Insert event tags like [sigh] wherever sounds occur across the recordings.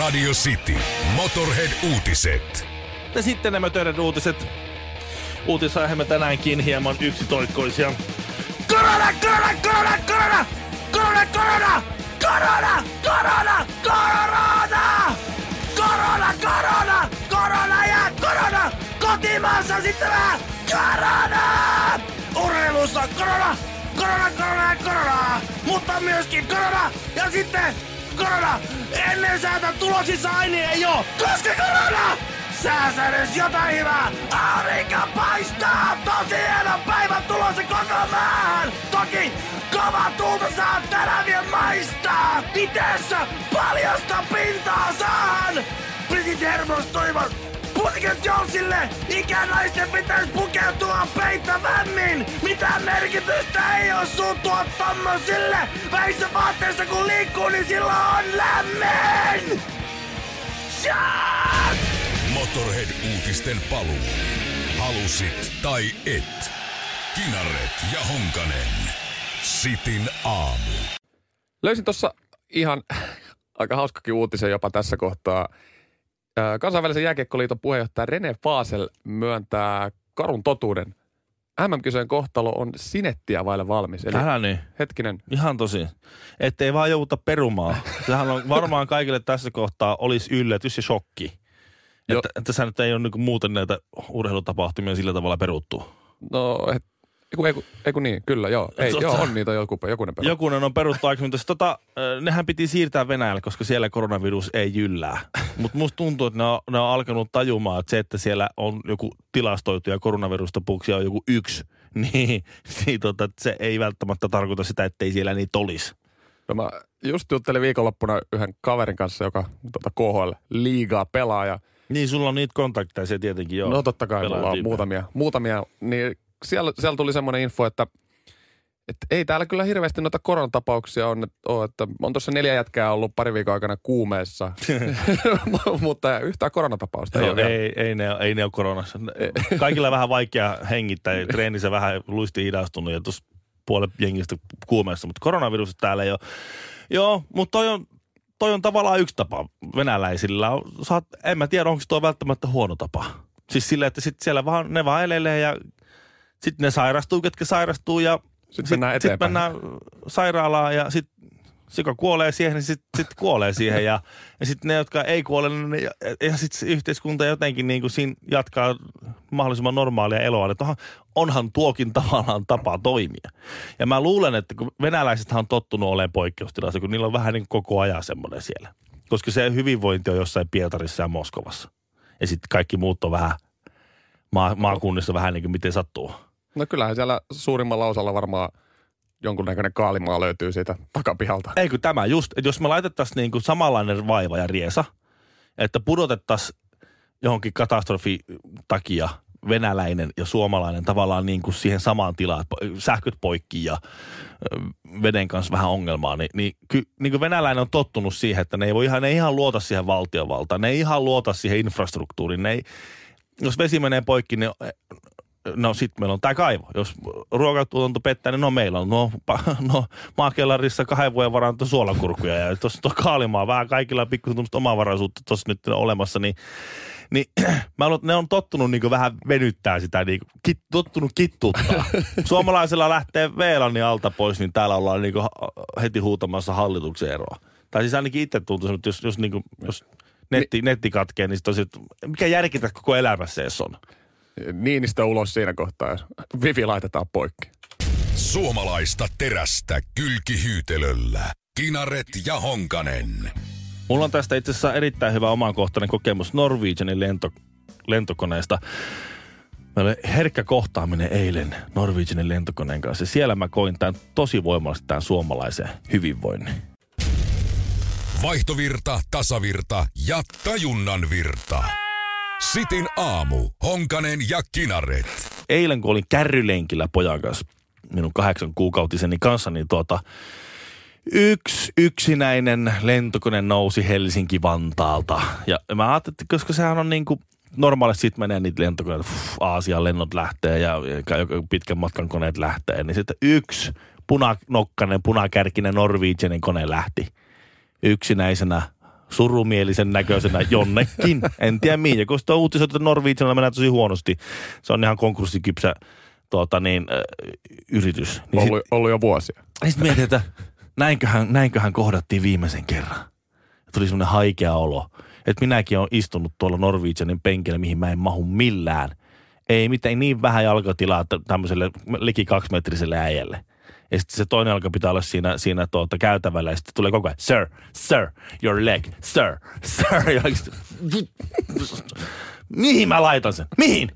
Radio City. Motorhead-uutiset. Ja sitten nämä töiden uutiset. Uutisaiheemme tänäänkin hieman yksitoikkoisia. Korona, korona, korona, korona! Korona, korona! Korona, korona, korona! Korona, korona, korona ja korona! Kotimaassa sitten vähän korona! Urheilussa korona, korona, korona ja korona! Mutta myöskin korona ja sitten korona! Ennen säätä tuloksissa aine ei oo, koska korona! Säässä edes jotain hyvää! Aurinko paistaa! Tosi hieno päivä tulossa koko maahan! Toki kova tuulta saa vielä maistaa! Itessä paljasta pintaa saan! Britit hermostuivat! Pusket Jonesille! Ikänaisten pitäis pukeutua peittävämmin! Mitä merkitystä ei oo suuttua tommosille! Väissä vaatteessa kun liikkuu, niin silloin on lämmin! Shot! Motorhead-uutisten paluu. Halusit tai et. Kinaret ja Honkanen. Sitin aamu. Löysin tuossa ihan [laughs] aika hauskakin uutisen jopa tässä kohtaa. Kansainvälisen jääkiekkoliiton puheenjohtaja Rene Faasel myöntää karun totuuden. MM-kisojen kohtalo on sinettiä vaille valmis. Eli Älä niin. hetkinen, Ihan tosi. Ettei vaan jouduta perumaan. [laughs] Sehän on varmaan kaikille tässä kohtaa olisi yllätys ja shokki. Joo. Että, että tässä nyt ei ole niinku muuten näitä urheilutapahtumia sillä tavalla peruttu. no et, eiku, eiku, eiku niin, kyllä joo. Ei, joo, on niitä joku, jokunen perä. Jokunen on peruttu aikaisemmin. Tota, nehän piti siirtää Venäjälle, koska siellä koronavirus ei jyllää. [laughs] Mutta musta tuntuu, että ne on, ne on alkanut tajumaan, että se, että siellä on joku tilastoituja koronavirustapuksia on joku yksi, [laughs] niin, niin tota, että se ei välttämättä tarkoita sitä, että ei siellä niitä olisi. No mä just juttelin viikonloppuna yhden kaverin kanssa, joka tota KHL-liigaa pelaa ja Niin, sulla on niitä kontakteja, se tietenkin joo. No totta kai, mulla on muutamia, muutamia. Niin siellä, siellä tuli semmoinen info, että, että ei täällä kyllä hirveästi noita koronatapauksia on, että, on, että on tuossa neljä jätkää ollut pari viikon aikana kuumeessa, [laughs] [laughs] mutta yhtään koronatapausta ei Joo, ole ei, ei, ne, ei ne ole koronassa. Kaikilla vähän vaikea hengittää ja treenissä vähän luisti hidastunut ja tuossa puolet jengistä kuumeessa, mutta koronavirus täällä ei ole. Joo, mutta toi on, toi on tavallaan yksi tapa venäläisillä. Saat, en mä tiedä, onko tuo välttämättä huono tapa. Siis sillä, että sit siellä vaan, ne vaan elelee ja sitten ne sairastuu, ketkä sairastuu ja Sitten mennään eteenpäin. mennään sairaalaan ja sitten se, joka kuolee siihen, niin sitten sit kuolee siihen. Ja, ja sitten ne, jotka ei kuole, niin ne, ja, ja sitten yhteiskunta jotenkin niin kuin siinä jatkaa mahdollisimman normaalia eloa. Että onhan, onhan tuokin tavallaan tapa toimia. Ja mä luulen, että kun venäläisethän on tottunut olemaan poikkeustilassa, kun niillä on vähän niin kuin koko ajan semmoinen siellä. Koska se hyvinvointi on jossain Pietarissa ja Moskovassa. Ja sitten kaikki muut on vähän maa, maakunnissa vähän niin kuin miten sattuu. No kyllähän siellä suurimmalla osalla varmaan jonkunnäköinen kaalimaa löytyy siitä takapihalta. Eikö tämä just, että jos me laitettaisiin niinku samanlainen vaiva ja riesa, että pudotettaisiin johonkin katastrofi takia venäläinen ja suomalainen tavallaan niin kuin siihen samaan tilaan, sähköt poikki ja veden kanssa vähän ongelmaa, niin, niin, ky, niin kuin venäläinen on tottunut siihen, että ne ei voi ihan, ne ei ihan luota siihen valtiovaltaan, ne ei ihan luota siihen infrastruktuuriin, ne ei, jos vesi menee poikki, niin no sitten meillä on tämä kaivo. Jos ruokatuotanto pettää, niin no meillä on no, [laughs] no maakellarissa kahden vuoden varanto suolakurkuja ja tuossa tuo kaalimaa vähän kaikilla on pikkusen tuommoista omavaraisuutta tuossa nyt olemassa, niin niin [clears throat] mä luulen, ne on tottunut niin vähän venyttää sitä, niin kit, tottunut kittuttaa. [laughs] Suomalaisella lähtee VLANin alta pois, niin täällä ollaan niin heti huutamassa hallituksen eroa. Tai siis ainakin itse tuntuu, että jos, jos, niin kuin, jos netti, netti katkee, niin sitten on se, mikä järki tässä koko elämässä edes on. Niinistä ulos siinä kohtaa, jos wifi laitetaan poikki. Suomalaista terästä kylkihyytelöllä. Kinaret ja Honkanen. Mulla on tästä itse asiassa erittäin hyvä omakohtainen kokemus Norwegianin lento, lentokoneesta. Meillä oli herkkä kohtaaminen eilen Norwegianin lentokoneen kanssa. Siellä mä koin tämän tosi voimallisesti tämän suomalaisen hyvinvoinnin. Vaihtovirta, tasavirta ja tajunnan virta. Sitin aamu. Honkanen ja Kinaret. Eilen kun olin kärrylenkillä pojan kanssa, minun kahdeksan kuukautiseni kanssa, niin tuota, yksi yksinäinen lentokone nousi Helsinki-Vantaalta. Ja mä ajattelin, että koska sehän on niin kuin normaalisti sit menee niitä lentokoneita, Aasian lennot lähtee ja, pitkän matkan koneet lähtee, niin sitten yksi punanokkainen, punakärkinen Norwegianin kone lähti yksinäisenä surumielisen näköisenä jonnekin. [laughs] En tiedä mihin. Ja kun sitä on uutisoitu, että Norwegianilla menee tosi huonosti. Se on ihan konkurssikypsä tuota, niin, äh, yritys. Niin Ollut, ollut jo vuosia. sitten mietin, että näinköhän, näinköhän kohdattiin viimeisen kerran. Tuli semmoinen haikea olo, että minäkin olen istunut tuolla Norwegianin penkillä, mihin mä en mahu millään. Ei mitään niin vähän jalkatilaa tämmöiselle liki kaksimetriselle äijälle. Ja sitten se toinen jalka pitää olla siinä, siinä tuota käytävällä ja sitten tulee koko ajan, sir, sir, your leg, sir, sir. [laughs] Ja [laughs] mihin mä laitan sen? Mihin?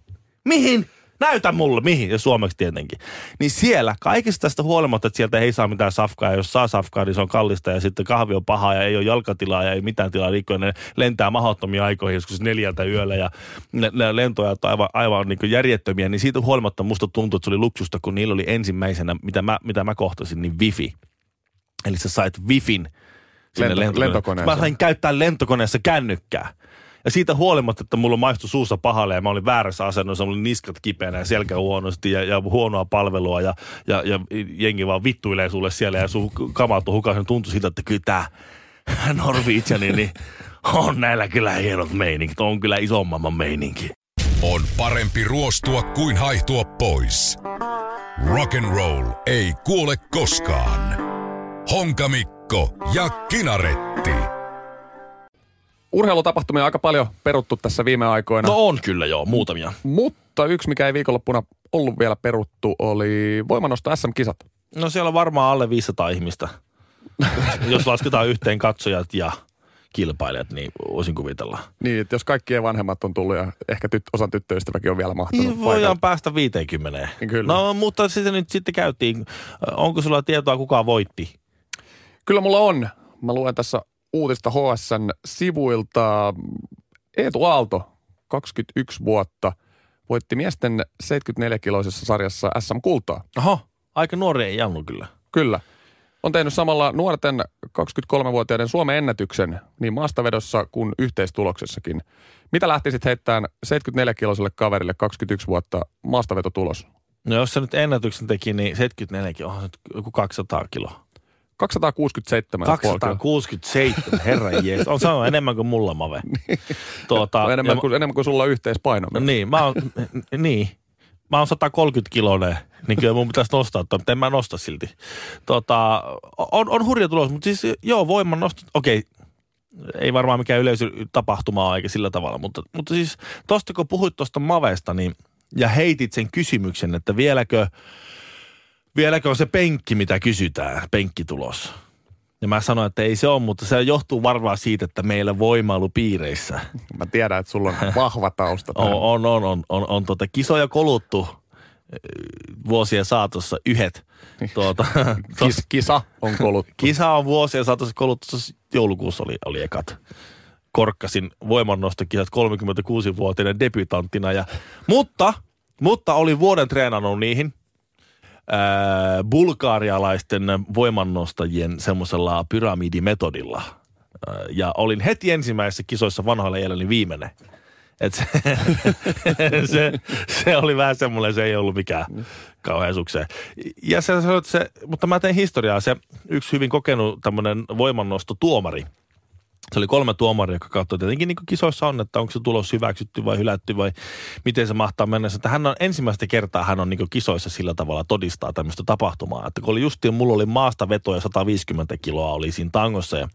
Mihin? Näytä mulle, mihin? Ja suomeksi tietenkin. Niin siellä, kaikesta tästä huolimatta, että sieltä ei saa mitään safkaa, ja jos saa safkaa, niin se on kallista, ja sitten kahvi on paha, ja ei ole jalkatilaa, ja ei mitään tilaa liikkua, ne lentää mahdottomia aikoihin, joskus neljältä yöllä, ja ne, ne lentoajat on aivan, aivan niin järjettömiä, niin siitä huolimatta musta tuntuu, että se oli luksusta, kun niillä oli ensimmäisenä, mitä mä, mitä mä kohtasin, niin wifi. Eli sä sait wifin Lento- lentokoneeseen. Mä sain käyttää lentokoneessa kännykkää. Ja siitä huolimatta, että mulla maistui suussa pahalle ja mä olin väärässä asennossa, mulla oli niskat kipeänä ja selkä huonosti ja, ja huonoa palvelua ja, ja, ja jengi vaan vittuilee sulle siellä ja sun kamat on hukassa. Tuntui siltä, että kyllä tää [laughs] Norwegiani, niin on näillä kyllä hienot meiningit. On kyllä ison maailman meininki. On parempi ruostua kuin haihtua pois. Rock and roll ei kuole koskaan. Honkamikko ja Kinaretti. Urheilutapahtumia on aika paljon peruttu tässä viime aikoina. No on kyllä joo, muutamia. Mutta yksi, mikä ei viikonloppuna ollut vielä peruttu, oli voimanosto SM-kisat. No siellä on varmaan alle 500 ihmistä. [laughs] Jos lasketaan yhteen katsojat ja kilpailijat, niin voisin kuvitella. Niin, että jos kaikkien vanhemmat on tullut ja ehkä tyt, osan tyttöystäväkin on vielä mahtunut Niin voidaan päästä 50. Kyllä. No, mutta sitten nyt sitten käytiin. Onko sulla tietoa, kuka voitti? Kyllä mulla on. Mä luen tässä uutista HSN sivuilta. Eetu Aalto, 21 vuotta, voitti miesten 74-kiloisessa sarjassa SM-kultaa. Oho, aika nuori ei Jannu kyllä. Kyllä. On tehnyt samalla nuorten 23-vuotiaiden Suomen ennätyksen niin maastavedossa kuin yhteistuloksessakin. Mitä lähtisit heittämään 74-kiloiselle kaverille 21 vuotta maastavetotulos? No jos se nyt ennätyksen teki, niin 74, onhan se joku 200 kiloa. 267. 267, herran jees. On sanonut enemmän kuin mulla, Mave. Tuota, enemmän, kuin, enemmän kuin sulla on yhteispaino. No niin, mä oon, niin. Mä oon 130 kiloinen, niin kyllä mun pitäisi nostaa, mutta en mä nosta silti. Tota, on, on hurja tulos, mutta siis joo, voiman nosto, okei, ei varmaan mikään yleisötapahtuma ole eikä sillä tavalla, mutta, mutta siis tosta kun puhuit tuosta Mavesta, niin, ja heitit sen kysymyksen, että vieläkö, vieläkö on se penkki, mitä kysytään, penkkitulos. Ja mä sanoin, että ei se ole, mutta se johtuu varmaan siitä, että meillä voimailupiireissä [laughs] Mä tiedän, että sulla on vahva tausta. [laughs] on, on, on, on, on, on tuota kisoja koluttu eh, vuosien saatossa yhdet. [laughs] Tuota, Kis, kisa on koluttu. kisa on vuosien saatossa koluttu, joulukuussa oli, oli ekat. Korkkasin voimannostokisat 36-vuotiaiden debutanttina. Ja, mutta, mutta oli vuoden treenannut niihin ää, bulgaarialaisten voimannostajien semmoisella pyramidimetodilla. Ää, ja olin heti ensimmäisissä kisoissa vanhoilla jäljellä viimeinen. Et se, [laughs] se, se, oli vähän semmoinen, se ei ollut mikään kauhean sukseen. Ja se, se, se, mutta mä tein historiaa. Se yksi hyvin kokenut tämmöinen voimannostotuomari, se oli kolme tuomaria, jotka katsoi tietenkin niin kisoissa on, että onko se tulos hyväksytty vai hylätty vai miten se mahtaa mennä. Että hän on ensimmäistä kertaa hän on niin kisoissa sillä tavalla todistaa tämmöistä tapahtumaa. Että kun oli justiin, mulla oli maasta vetoja 150 kiloa oli siinä tangossa ja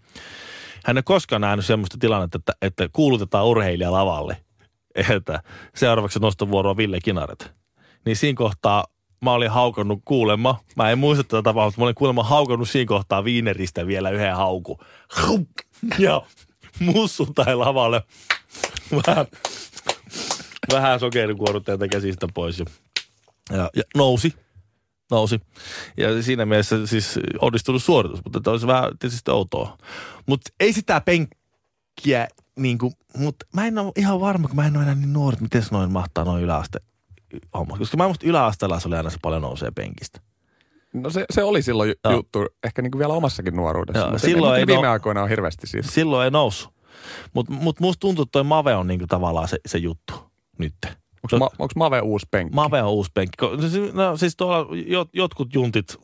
hän ei koskaan nähnyt semmoista tilannetta, että, että kuulutetaan urheilija lavalle. Että seuraavaksi nostovuoroa Ville Kinaret. Niin siinä kohtaa mä olin haukannut kuulemma, mä en muista tätä tapahtumaa, mutta mä olin kuulemma haukannut siinä kohtaa viineristä vielä yhden hauku. [laughs] Ja mussutai lavalle. Vähän, vähän sokerikuorutteita käsistä pois ja, ja, ja nousi. Nousi. Ja siinä mielessä siis onnistunut suoritus, mutta tämä olisi vähän tietysti outoa. Mutta ei sitä penkkiä niin kuin, mutta mä en ole ihan varma, kun mä en ole enää niin nuori, miten noin mahtaa noin yläaste homma. Koska mä muista yläasteella se oli aina se paljon nousee penkistä. No se, se oli silloin ju- juttu, ehkä niin kuin vielä omassakin nuoruudessa. Joo, silloin ei, ei viime no- aikoina on hirveästi siitä. Silloin ei noussut. Mutta mut musta tuntuu, että toi Mave on niinku tavallaan se, se juttu nyt. Onko ma, onks Mave uusi penkki? Mave on uusi penkki. Ko- No siis tuolla jot, jotkut juntit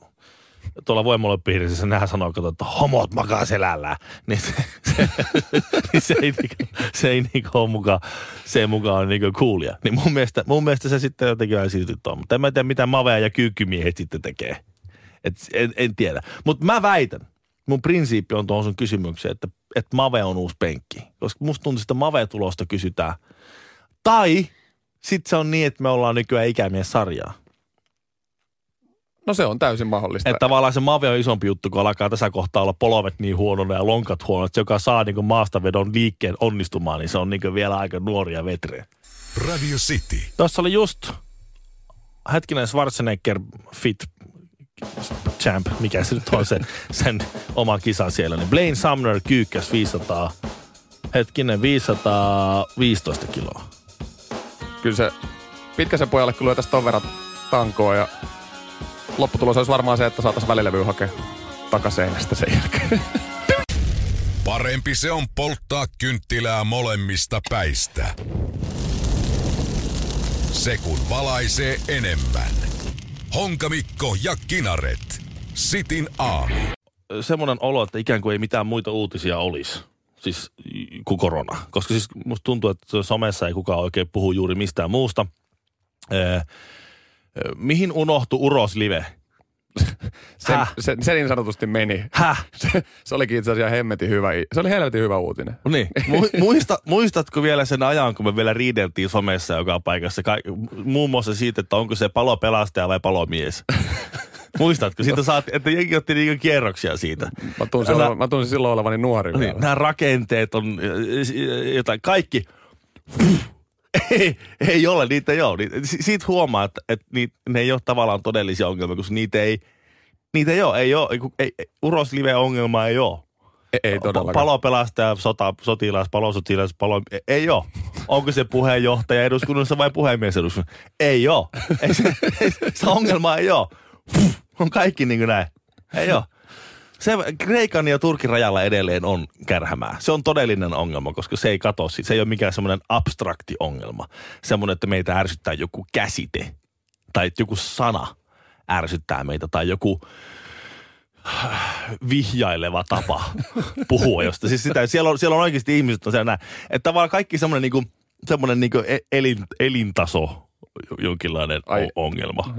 tuolla voimalopiirissä nehän sanoo, kato, että homot makaa selällään. Niin se, se, [laughs] niin se ei, niinku, se ei niinku ole mukaan, se ei mukaan ole niinku coolia. Niin mun mielestä, mun mielestä se sitten jotenkin vähän sytyttää. Mutta en mä tiedä, mitä Mavea ja kyykkymiehet sitten tekee. Et en, en tiedä. Mutta mä väitän, mun prinsiippi on tuohon sun kysymykseen, että, että Mave on uusi penkki. Koska musta tuntuu, että Mave-tulosta kysytään. Tai sitten se on niin, että me ollaan nykyään ikämies sarjaa. No se on täysin mahdollista. Että tavallaan se Mave on isompi juttu, kun alkaa tässä kohtaa olla polovet niin huonona ja lonkat huonot. että joka saa niin maastavedon liikkeen onnistumaan, niin se on niin vielä aika nuoria vetreä. Radio City. Tuossa oli just hetkinen Schwarzenegger Fit Champ, mikä se nyt on sen, sen oma kisa siellä. Niin Blaine Sumner kyykkäs 500, hetkinen 515 kiloa. Kyllä se pitkäsen pojalle kun lyötäisiin ton verran tankoa ja lopputulos olisi varmaan se, että saataisiin välilevy hakea takaseinästä sen jälkeen. Parempi se on polttaa kynttilää molemmista päistä. Se kun valaisee enemmän. Honkamikko ja Kinaret. Sitin aamu. Semmoinen olo, että ikään kuin ei mitään muita uutisia olisi. Siis kuin korona. Koska siis musta tuntuu, että somessa ei kukaan oikein puhu juuri mistään muusta. Ee, mihin unohtui Uros Live? [laughs] Sen, Häh? se, se niin sanotusti meni. Häh? [laughs] Se, se olikin itse asiassa hemmetin hyvä. Se oli helvetin hyvä uutinen. Niin. [laughs] Mu- muista, muistatko vielä sen ajan, kun me vielä riideltiin somessa joka paikassa, ka- muun muassa siitä, että onko se palopelastaja vai palomies? Muistatko? Siitä saat, että jengi otti niinku kierroksia siitä. Mä tunsin, Älä- mä tunsin silloin olevani nuori Niin, vielä. nämä rakenteet on äh, jotain, kaikki. Ei, ei ole, niitä ei ole. Niitä- si- Siitä huomaa, että, että niitä, ne ei ole tavallaan todellisia ongelmia, koska niitä ei, niitä ei ole. Ei ole ei, ei, uroslive-ongelmaa ei ole. Ei, ei todellakaan. Palopelastaja, sota, sotilas, palosotilas, palo... e- Ei ole. Onko se puheenjohtaja eduskunnassa vai puhemies eduskunnassa? Ei ole. Ei se, ei, se ongelma ei ole. Puh, on kaikki niin kuin näin. Ei ole. Se Kreikan ja Turkin rajalla edelleen on kärhämää. Se on todellinen ongelma, koska se ei kato, se ei ole mikään semmoinen abstrakti ongelma. Semmoinen, että meitä ärsyttää joku käsite tai että joku sana ärsyttää meitä tai joku vihjaileva tapa [laughs] puhua josta. Siis sitä, siellä, on, siellä on oikeasti ihmiset on siellä näin. Että tavallaan kaikki semmoinen, niinku, semmoinen niinku e- elin, elintaso jonkinlainen Ai. ongelma.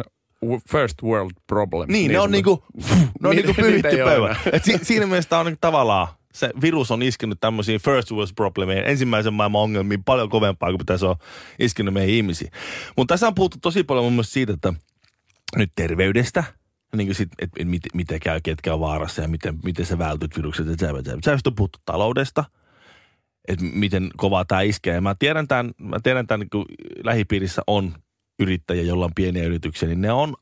First world problem. Niin, ne on sanotusti. niinku, [laughs] ne on niinku pyyhitty pöydä. Et si, siinä mielessä on niinku tavallaan, se virus on iskenyt tämmöisiin first world problemeihin, ensimmäisen maailman ongelmiin paljon kovempaa kuin mitä se on iskenyt meihin ihmisiin. Mutta tässä on puhuttu tosi paljon mun mielestä siitä, että nyt terveydestä, niin kuin sit, että et, miten, miten käy, ketkä on vaarassa ja miten, miten sä vältyt virukset. Et sä, sä, sä on puhuttu taloudesta, että miten kovaa tämä iskee. Ja mä tiedän tämän, mä tiedän tämän kun lähipiirissä on yrittäjiä, joilla on pieniä yrityksiä, niin ne on,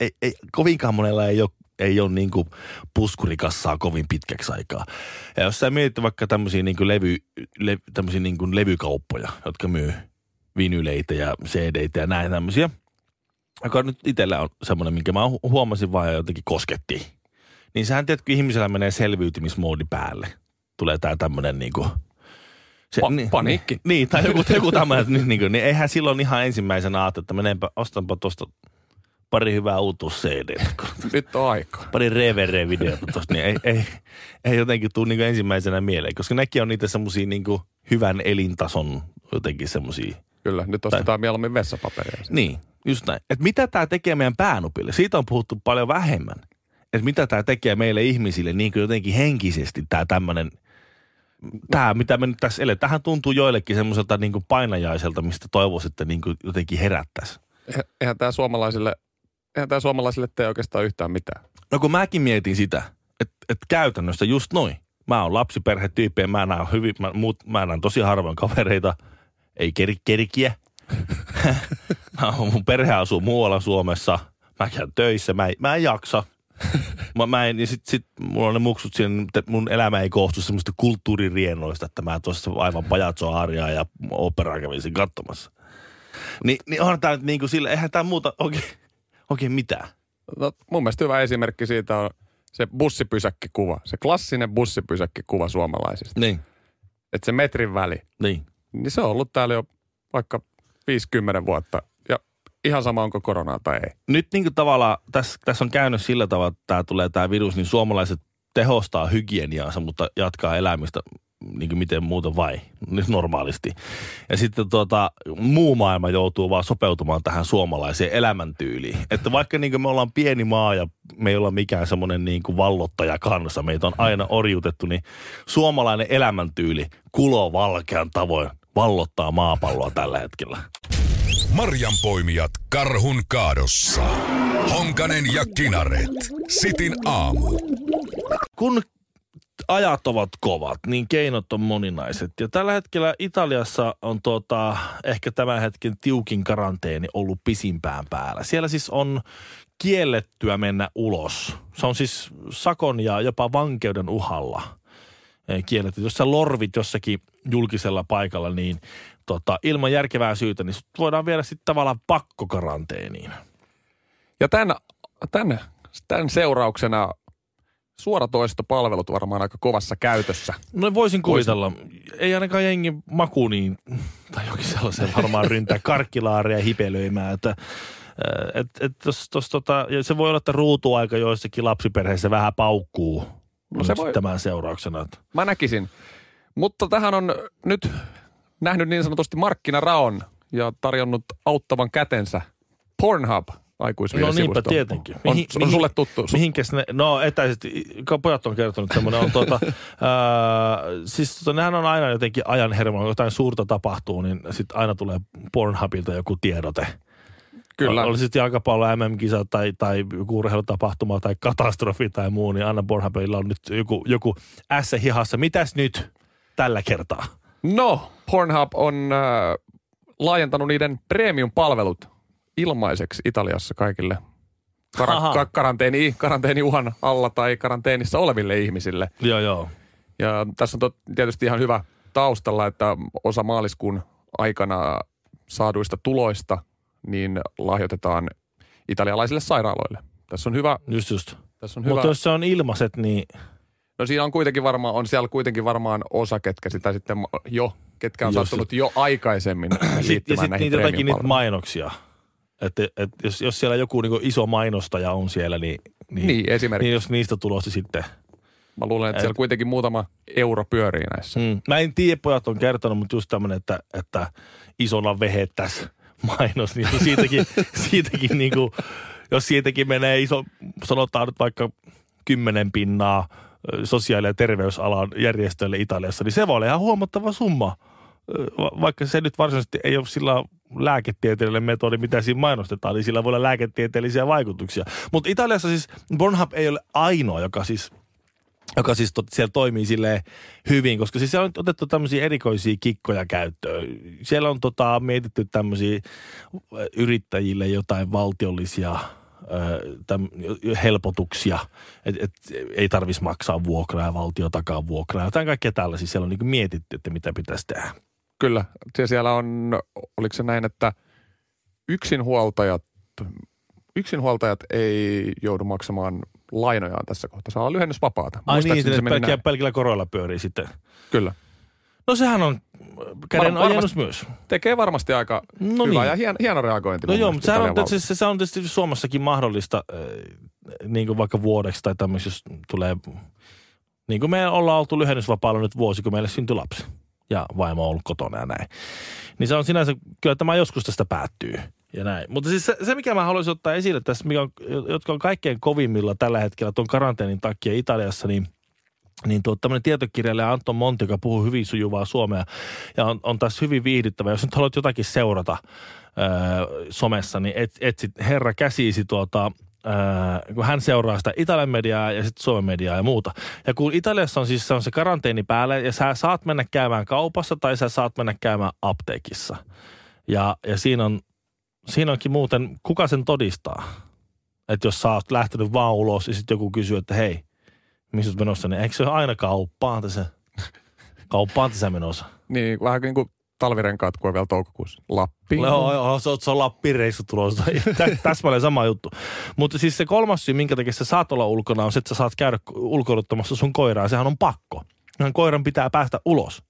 ei, ei, kovinkaan monella ei ole ei ole niin kuin puskurikassaa kovin pitkäksi aikaa. Ja jos sä mietit vaikka tämmöisiä niin kuin levy, le, tämmöisiä niin kuin levykauppoja, jotka myy vinyleitä ja CD-tä ja näin tämmöisiä, joka nyt itsellä on semmoinen, minkä mä hu- huomasin vaan ja jotenkin koskettiin. Niin sähän tiedät, kun ihmisellä menee selviytymismoodi päälle. Tulee tää tämmönen niinku... Se, Pa- paniikki. Niin, tai joku, [laughs] joku tämmöinen, että niin, niin, niin eihän silloin ihan ensimmäisenä ajatella, että menenpä, ostanpa tuosta pari hyvää uutuus [laughs] cd Nyt on aikaa. pari reverre-videota tuosta, niin ei, ei, ei jotenkin tule niin ensimmäisenä mieleen, koska nekin on niitä semmosia niin hyvän elintason jotenkin semmosia Kyllä, nyt ostetaan mieluummin vessapaperia. niin, just näin. Et mitä tämä tekee meidän päänupille? Siitä on puhuttu paljon vähemmän. Että mitä tämä tekee meille ihmisille niin kuin jotenkin henkisesti tämä tämmöinen, tämä mitä me nyt tässä eletään. Tähän tuntuu joillekin semmoiselta niin kuin painajaiselta, mistä toivoisi, että niin kuin jotenkin herättäisi. Eihän- tämä suomalaisille, eihän tää suomalaisille tee oikeastaan yhtään mitään. No kun mäkin mietin sitä, että, että käytännössä just noin. Mä oon lapsiperhetyyppi ja mä näen, hyvin, mä, muut, mä näen tosi harvoin kavereita, ei ker, kerkiä. [laughs] Mä oon- mun perhe asuu muualla Suomessa. Mä käyn töissä, mä, en- mä en jaksa. Mä, mä en, ja sit, sit mulla on ne muksut siinä, että mun elämä ei koostu semmoista kulttuuririennoista, että mä tuossa aivan pajatsoarjaa ja operaa kävisin katsomassa. Ni, niin onhan tää nyt niinku sille, eihän tää muuta oikein, oikein mitään. No, mun mielestä hyvä esimerkki siitä on se bussipysäkkikuva. Se klassinen bussipysäkkikuva suomalaisista. Niin, Että se metrin väli, niin. niin se on ollut täällä jo vaikka 50 vuotta. Ihan sama onko koronaa tai ei. Nyt niin kuin tavallaan tässä, tässä on käynyt sillä tavalla, että tämä tulee tämä virus, niin suomalaiset tehostaa hygieniaansa, mutta jatkaa elämistä niin kuin miten muuta vai, nyt normaalisti. Ja sitten tuota, muu maailma joutuu vaan sopeutumaan tähän suomalaiseen elämäntyyliin. Että vaikka niin kuin me ollaan pieni maa ja me ei olla mikään semmoinen niin kuin vallottaja kanssa, meitä on aina orjutettu, niin suomalainen elämäntyyli kulo valkean tavoin vallottaa maapalloa tällä hetkellä. Marjanpoimijat karhun kaadossa. Honkanen ja Kinaret. Sitin aamu. kun ajat ovat kovat, niin keinot on moninaiset. Ja tällä hetkellä Italiassa on tuota, ehkä tämän hetken tiukin karanteeni ollut pisimpään päällä. Siellä siis on kiellettyä mennä ulos. Se on siis sakon ja jopa vankeuden uhalla eh, kielletty. Jos sä lorvit jossakin julkisella paikalla, niin tota, ilman järkevää syytä, niin sut voidaan viedä sitten tavallaan pakkokaranteeniin. Ja tämän, tämän, tämän seurauksena suoratoistopalvelut varmaan aika kovassa käytössä. No voisin kuvitella. Ei ainakaan jengi maku niin, tai jokin sellaisen varmaan ryntää karkkilaaria hipelöimään, että et, et tos, tos, tota, ja se voi olla, että ruutuaika joissakin lapsiperheissä vähän paukkuu no se voi- tämän seurauksena. Mä näkisin. Mutta tähän on nyt nähnyt niin sanotusti markkinaraon ja tarjonnut auttavan kätensä Pornhub aikuisviidesivusto. No niinpä tietenkin. On, Mihin- on mihin- sulle tuttu. Mihinkäs ne, no etäisesti, pojat on kertonut semmoinen, on tuota, [laughs] ää, siis tota, nehän on aina jotenkin ajan hermo, kun jotain suurta tapahtuu, niin sitten aina tulee Pornhubilta joku tiedote. Kyllä. Oli sitten jalkapallo MM-kisa tai, tai joku urheilutapahtuma tai katastrofi tai muu, niin aina Pornhubilla on nyt joku, joku S hihassa. Mitäs nyt tällä kertaa? No, Pornhub on äh, laajentanut niiden premium-palvelut ilmaiseksi Italiassa kaikille kar- ka- karanteeni, karanteeniuhan alla tai karanteenissa oleville ihmisille. Joo, joo. Ja tässä on tot, tietysti ihan hyvä taustalla, että osa maaliskuun aikana saaduista tuloista niin lahjoitetaan italialaisille sairaaloille. Tässä on hyvä, Just just. tässä on hyvä. Mutta jos se on ilmaiset, niin No siinä on kuitenkin varmaan, on siellä kuitenkin varmaan osa, ketkä sitä sitten jo, ketkä on sattunut jo aikaisemmin [clears throat] sit, ja liittymään sitten niitä jotakin niitä mainoksia. Että et, jos, jos siellä joku niinku iso mainostaja on siellä, niin, niin, Niin, esimerkiksi. niin jos niistä tulosta sitten. Mä luulen, että Et- siellä kuitenkin muutama euro pyörii näissä. Mm. Mä en tiedä, pojat on kertonut, mutta just tämmöinen, että, että isona vehettäs [laughs] mainos, niin siitäkin, [laughs] siitäkin niinku, jos siitäkin menee iso, sanotaan nyt vaikka kymmenen pinnaa sosiaali- ja terveysalan järjestöille Italiassa, niin se voi olla ihan huomattava summa. Vaikka se nyt varsinaisesti ei ole sillä lääketieteellinen metodi, mitä siinä mainostetaan, niin sillä voi olla lääketieteellisiä vaikutuksia. Mutta Italiassa siis Pornhub ei ole ainoa, joka siis joka siis tot, siellä toimii silleen hyvin, koska siis siellä on otettu tämmöisiä erikoisia kikkoja käyttöön. Siellä on tota, mietitty tämmöisiä yrittäjille jotain valtiollisia täm, helpotuksia, että et, ei tarvitsisi maksaa vuokraa ja valtio takaa vuokraa. Jotain kaikkea tällaisia. Siellä on niin mietitty, että mitä pitäisi tehdä. Kyllä. Ja siellä on, oliko se näin, että yksinhuoltajat, yksinhuoltajat ei joudu maksamaan lainojaan tässä kohtaa. Saa lyhennysvapaata. Ai niin, että pelkillä koroilla pyörii sitten. Kyllä. No sehän on käden Varmasti- ojennus myös. Tekee varmasti aika No hyvä niin. ja hien, hieno reagointi. No joo, mutta sehän on, tietysti, se on tietysti Suomessakin mahdollista, äh, niin kuin vaikka vuodeksi tai tämmöistä, jos tulee, niin kuin me ollaan oltu lyhennysvapaalla nyt vuosi, kun meille syntyi lapsi ja vaimo on ollut kotona ja näin. Niin se on sinänsä, kyllä tämä joskus tästä päättyy ja näin. Mutta siis se, se mikä mä haluaisin ottaa esille tässä, mikä on, jotka on kaikkein kovimmilla tällä hetkellä tuon karanteenin takia Italiassa, niin niin tuo tämmöinen tietokirjailija Anton Monti, joka puhuu hyvin sujuvaa suomea ja on, on tässä hyvin viihdyttävä. Jos nyt haluat jotakin seurata öö, somessa, niin et, etsit herra käsisi tuota, öö, kun hän seuraa sitä Italian mediaa ja sitten Suomen mediaa ja muuta. Ja kun Italiassa on siis se, on se karanteeni päällä ja sä saat mennä käymään kaupassa tai sä saat mennä käymään apteekissa. Ja, ja siinä, on, siinä onkin muuten, kuka sen todistaa? Että jos sä oot lähtenyt vaan ulos ja sitten joku kysyy, että hei, missä olet menossa, niin eikö se ole aina kauppaan tässä? [laughs] Kauppaan tässä menossa. Niin, vähän niin kuin talvirenkaat, kun on vielä toukokuussa. Lappi. Joo, joo, se on, se on Lappireissu tulossa. [laughs] Tä- Täsmälleen sama juttu. Mutta siis se kolmas syy, minkä takia sä saat olla ulkona, on se, että sä saat käydä ulkoiluttamassa sun koiraa. Sehän on pakko. Ihan koiran pitää päästä ulos.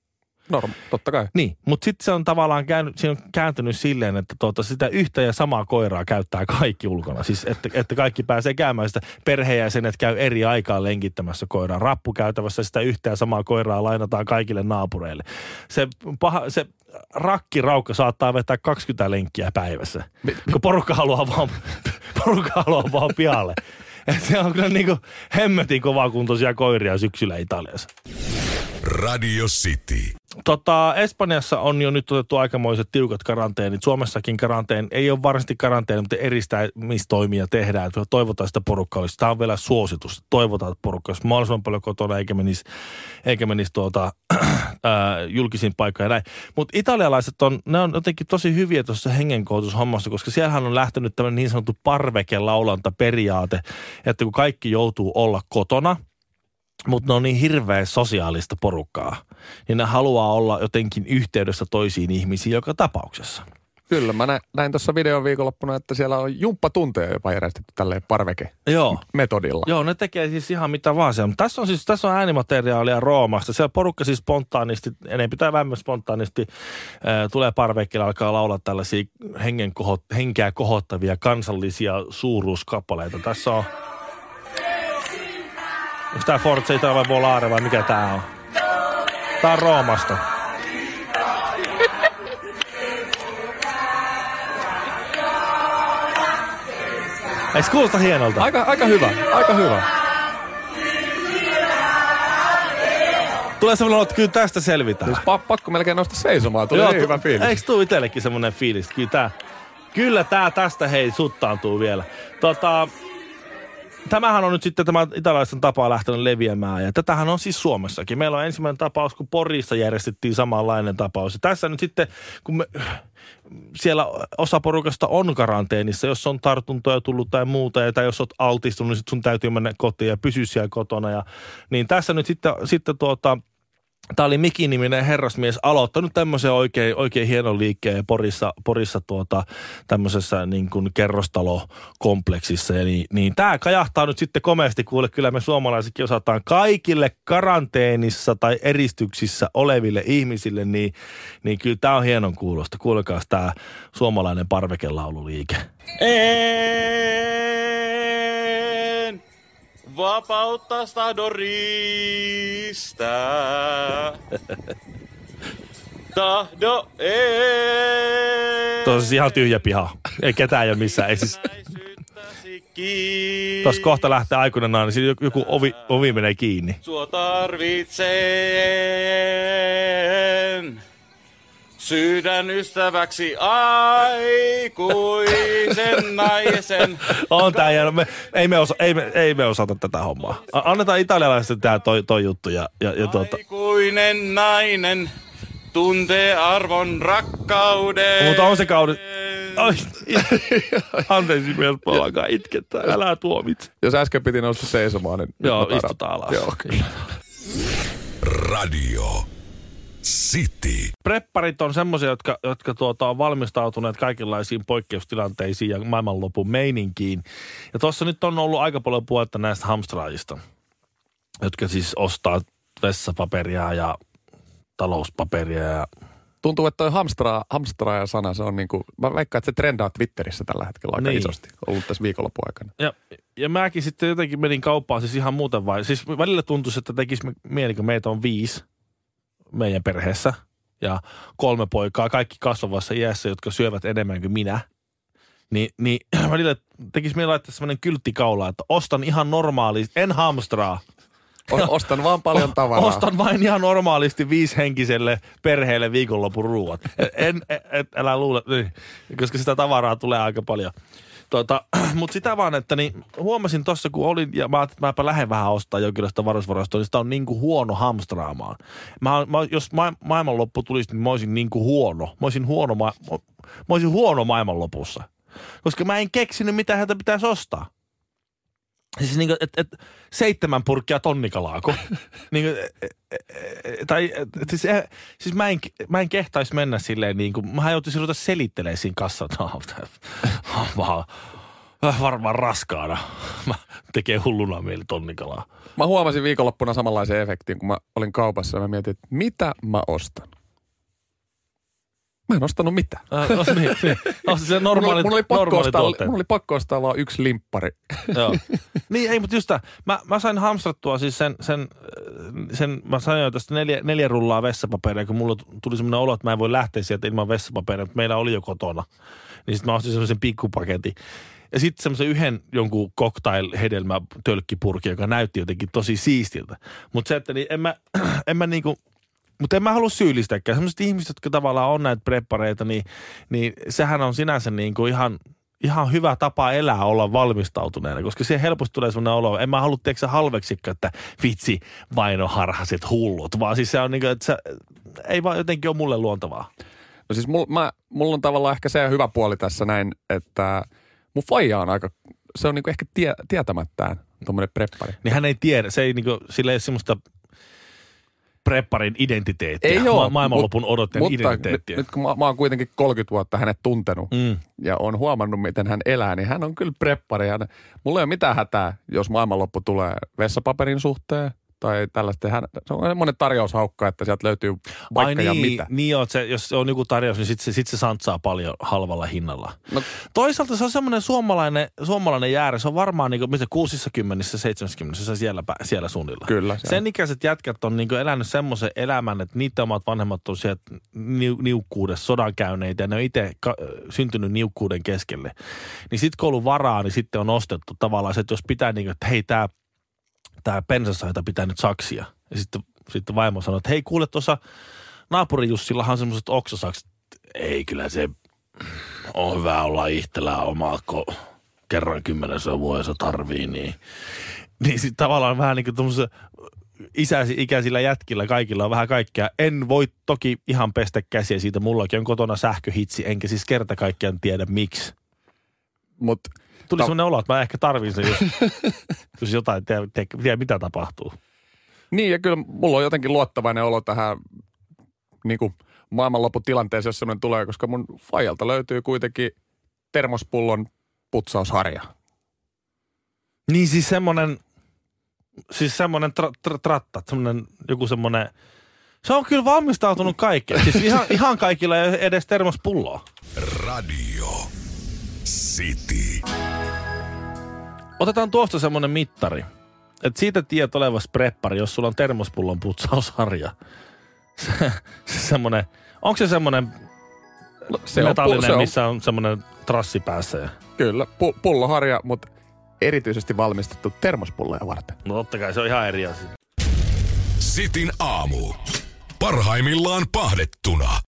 Norm, totta kai. Niin, mutta sitten se on tavallaan käänny, se on kääntynyt silleen, että tuota, sitä yhtä ja samaa koiraa käyttää kaikki ulkona. Siis että, että kaikki pääsee käymään sitä perheenjäsenet käy eri aikaa lenkittämässä koiraa. Rappukäytävässä sitä yhtä ja samaa koiraa lainataan kaikille naapureille. Se, paha, se rakkiraukka saattaa vetää 20 lenkkiä päivässä, kun porukka haluaa vaan, porukka haluaa vaan pihalle. Et se on kyllä niinku hemmetin kovakuntoisia koiria syksyllä Italiassa. Radio City. Tota, Espanjassa on jo nyt otettu aikamoiset tiukat karanteenit. Suomessakin karanteen, ei ole varsinaisesti karanteeni, mutta eristämistoimia tehdään. Toivotaan sitä porukkaa olisi. Tämä on vielä suositus. Toivotaan, että porukka olisi mahdollisimman paljon kotona eikä menisi, eikä menisi tuota, [clears throat] ää, julkisiin paikkoihin näin. Mutta italialaiset on, ne on jotenkin tosi hyviä tuossa hengenkohotushommassa, koska siellähän on lähtenyt tämmöinen niin sanottu parvekelaulanta periaate, että kun kaikki joutuu olla kotona – mutta ne on niin hirveä sosiaalista porukkaa, niin ne haluaa olla jotenkin yhteydessä toisiin ihmisiin joka tapauksessa. Kyllä, mä näin, näin tuossa videon viikonloppuna, että siellä on jumppatunteja jopa järjestetty tälleen parveke Joo. metodilla. Joo, ne tekee siis ihan mitä vaan siellä. Mutta tässä on siis tässä on äänimateriaalia Roomasta. Siellä porukka siis spontaanisti, enemmän pitää vähemmän spontaanisti, äh, tulee parvekkeelle, alkaa laulaa tällaisia hengen kohot, henkeä kohottavia kansallisia suuruuskappaleita. Tässä on Onko tää Forza Italia Volare vai mikä tää on? Tää on Roomasta. Eikö kuulosta hienolta? Aika, aika hyvä, aika hyvä. Tulee semmoinen, että kyllä tästä selvitään. Siis pa- pakko melkein nousta seisomaan, tuli Joo, niin hyvä fiilis. Eikö tuu itsellekin semmoinen fiilis? Kyllä tää, kyllä tää tästä hei suttaantuu vielä. Tota, tämähän on nyt sitten tämä italialaisten tapa lähtenyt leviämään ja tätähän on siis Suomessakin. Meillä on ensimmäinen tapaus, kun Porissa järjestettiin samanlainen tapaus. Ja tässä nyt sitten, kun me, siellä osa porukasta on karanteenissa, jos on tartuntoja tullut tai muuta, ja tai jos olet altistunut, niin sun täytyy mennä kotiin ja pysyä siellä kotona. Ja, niin tässä nyt sitten, sitten tuota, Tämä oli Miki-niminen herrasmies aloittanut tämmöisen oikein, oikein hienon liikkeen Porissa, Porissa tuota, tämmöisessä niin kuin kerrostalokompleksissa. Ja niin, tämä kajahtaa nyt sitten komeasti, kuule kyllä me suomalaisetkin osataan kaikille karanteenissa tai eristyksissä oleville ihmisille, niin, niin kyllä tämä on hienon kuulosta. Kuulkaas tämä suomalainen parvekelaululiike. En vapautta tahdon riistää. [laughs] Tahdo en. Tuossa siis ihan tyhjä piha. Ei ketään ei ole missään. Ei siis, Tuossa kohta lähtee aikuinen nainen, niin joku, joku ovi, ovi menee kiinni. Sua tarvitsen sydän ystäväksi aikuisen naisen. On tää hieno. Me, ei, me osa, ei, me, ei me osata tätä hommaa. Annetaan italialaisesti tää toi, toi juttu. Ja, ja, ja tuota. Aikuinen nainen tuntee arvon rakkauden. Mutta on se kauden. Ai, [laughs] anteeksi Melpo, alkaa itkettää. Älä tuomitse. Jos äsken piti nousta seisomaan, niin... Joo, istutaan alas. Joo, kyllä. Radio City. prepparit on semmoisia, jotka, jotka tuota, on valmistautuneet kaikenlaisiin poikkeustilanteisiin ja maailmanlopun meininkiin. Ja tuossa nyt on ollut aika paljon puhetta näistä hamstraajista, jotka siis ostaa vessapaperia ja talouspaperia ja Tuntuu, että toi hamstraa, hamstraaja sana, se on niinku, mä veikkaan, että se trendaa Twitterissä tällä hetkellä aika Niin. isosti. Ollut tässä viikonlopun aikana. Ja, ja mäkin sitten jotenkin menin kauppaan siis ihan muuten vai. Siis välillä tuntuisi, että tekisi mieli, kun meitä on viisi meidän perheessä ja kolme poikaa, kaikki kasvavassa iässä, jotka syövät enemmän kuin minä. Niin, niin [clears throat] välillä tekisi mieli laittaa semmoinen kyltti kaulaa, että ostan ihan normaalisti, en hamstraa. O- ostan vaan paljon tavaraa. Ostan vain ihan normaalisti viishenkiselle perheelle viikonlopun ruuat. En, et, et, älä luule, niin, koska sitä tavaraa tulee aika paljon. [clears throat] Tota, Mutta sitä vaan, että niin, huomasin tuossa, kun olin, ja mä, että mäpä lähden vähän ostaa jonkinlaista varusvarastoa, niin sitä on niin kuin huono hamstraamaan. Mä, mä, jos ma, maailmanloppu tulisi, niin mä olisin niin kuin huono. Mä olisin huono, ma, mä olisin huono maailmanlopussa. Koska mä en keksinyt, mitä häntä pitäisi ostaa. Siis niin kuin, et, et, seitsemän purkkia tonnikalaako. [laughs] niin kuin, e, e, e, tai et, siis, e, siis mä en, mä en kehtaisi mennä silleen niin kuin, mä joutuisin ruveta selittelemään siinä kassalla, että vaan varmaan raskaana. Mä tekee hulluna mieli tonnikalaa. Mä huomasin viikonloppuna samanlaisen efektin, kun mä olin kaupassa ja mä mietin, että mitä mä ostan. Mä en ostanut mitään. Äh, no, niin, niin. [laughs] No, se normaali, mulla, oli, mulla, oli pakko normaali ostaa, mulla oli pakko ostaa vaan yksi limppari. Joo. [laughs] niin, ei, mutta just tää, mä, mä sain hamstrattua siis sen, sen, äh, sen mä sain jo tästä neljä, neljä rullaa vessapaperia, kun mulla tuli semmoinen olo, että mä en voi lähteä sieltä ilman vessapaperia, mutta meillä oli jo kotona. Niin sitten mä ostin semmoisen pikkupaketin. Ja sitten semmoisen yhden jonkun cocktail-hedelmä tölkkipurki, joka näytti jotenkin tosi siistiltä. Mutta se, että niin en mä, [clears throat] en mä niinku, mutta en mä halua syyllistääkään. Sellaiset ihmiset, jotka tavallaan on näitä preppareita, niin, niin sehän on sinänsä niin kuin ihan, ihan hyvä tapa elää olla valmistautuneena, koska siihen helposti tulee sellainen olo, en mä halua tiedätkö sä halveksikään, että vitsi vainoharhaset hullut, vaan siis se on niin kuin, että se ei vaan jotenkin ole mulle luontavaa. No siis mulla, mä, mulla on tavallaan ehkä se hyvä puoli tässä näin, että mun faija on aika, se on niinku ehkä tie, tietämättään tommonen preppari. Niin hän ei tiedä, se ei niin kuin, sillä ei ole semmoista prepparin identiteettiä, Ei ma- maailmanlopun mut- odottajan Mutta nyt, identiteettiä. nyt kun mä, mä oon kuitenkin 30 vuotta hänet tuntenut Mm. ja on huomannut, miten hän elää, niin hän on kyllä preppari. Hän, mulla ei ole mitään hätää, jos maailmanloppu tulee vessapaperin suhteen tai tällaista. Hän, se on semmoinen tarjoushaukka, että sieltä löytyy vaikka Ai ja niin, mitä. niin joo, se, jos on joku tarjous, niin sitten se, sit se santsaa paljon halvalla hinnalla. No, Toisaalta se on semmoinen suomalainen, suomalainen jäärä, se on varmaan niin kuin, mitä 60 70 se siellä, siellä suunnilla. kyllä. se on. Sen ikäiset jätkät on niin elänyt semmoisen elämän, että niiden omat vanhemmat on sieltä niu, niukkuudessa sodan käyneitä ja ne on itse ka- syntynyt niukkuuden keskelle. Niin sitten kun on ollut varaa, niin sitten on ostettu tavallaan se, että jos pitää niin kuin, että hei tämä tää pensasaita pitää nyt saksia. Ja sitten, sitten vaimo sanoo, että hei kuule tuossa naapuri Jussillahan on semmoiset oksasakset. Ei kyllä se on hyvä olla itselään omaa, kun kerran kymmenessä vuodessa tarvii, niin, niin sitten tavallaan vähän niin kuin isäsi ikäisillä jätkillä kaikilla on vähän kaikkea. En voi toki ihan pestä käsiä siitä. Mullakin on kotona sähköhitsi, enkä siis kerta kaikkiaan tiedä miksi. Mut, Tuli Ta- semmoinen olo, että mä ehkä tarvin sen, jos, [laughs] jos jotain tiedä, tiedä, mitä tapahtuu. niin ja kyllä mulla on jotenkin luottavainen olo tähän niin kuin maailmanlopputilanteeseen, jos semmoinen tulee, koska mun faijalta löytyy kuitenkin termospullon putsausharja. Niin siis semmoinen, siis semmoinen tra, tra, tratta, semmoinen joku semmoinen, se on kyllä valmistautunut kaikkeen. Siis ihan, [laughs] ihan kaikilla ei edes termospulloa. Radio City. Otetaan tuosta semmoinen mittari. Että siitä tiedät olevas preppari, jos sulla on termospullon putsausharja. Se, se semmoinen, onko se semmoinen No, se metallinen, se on, missä on semmoinen trassi päässä? Ja, Kyllä, pu- pulloharja, mutta erityisesti valmistettu termospulloja varten. no totta kai se on ihan eri asia. Sitin aamu. Parhaimmillaan pahdettuna.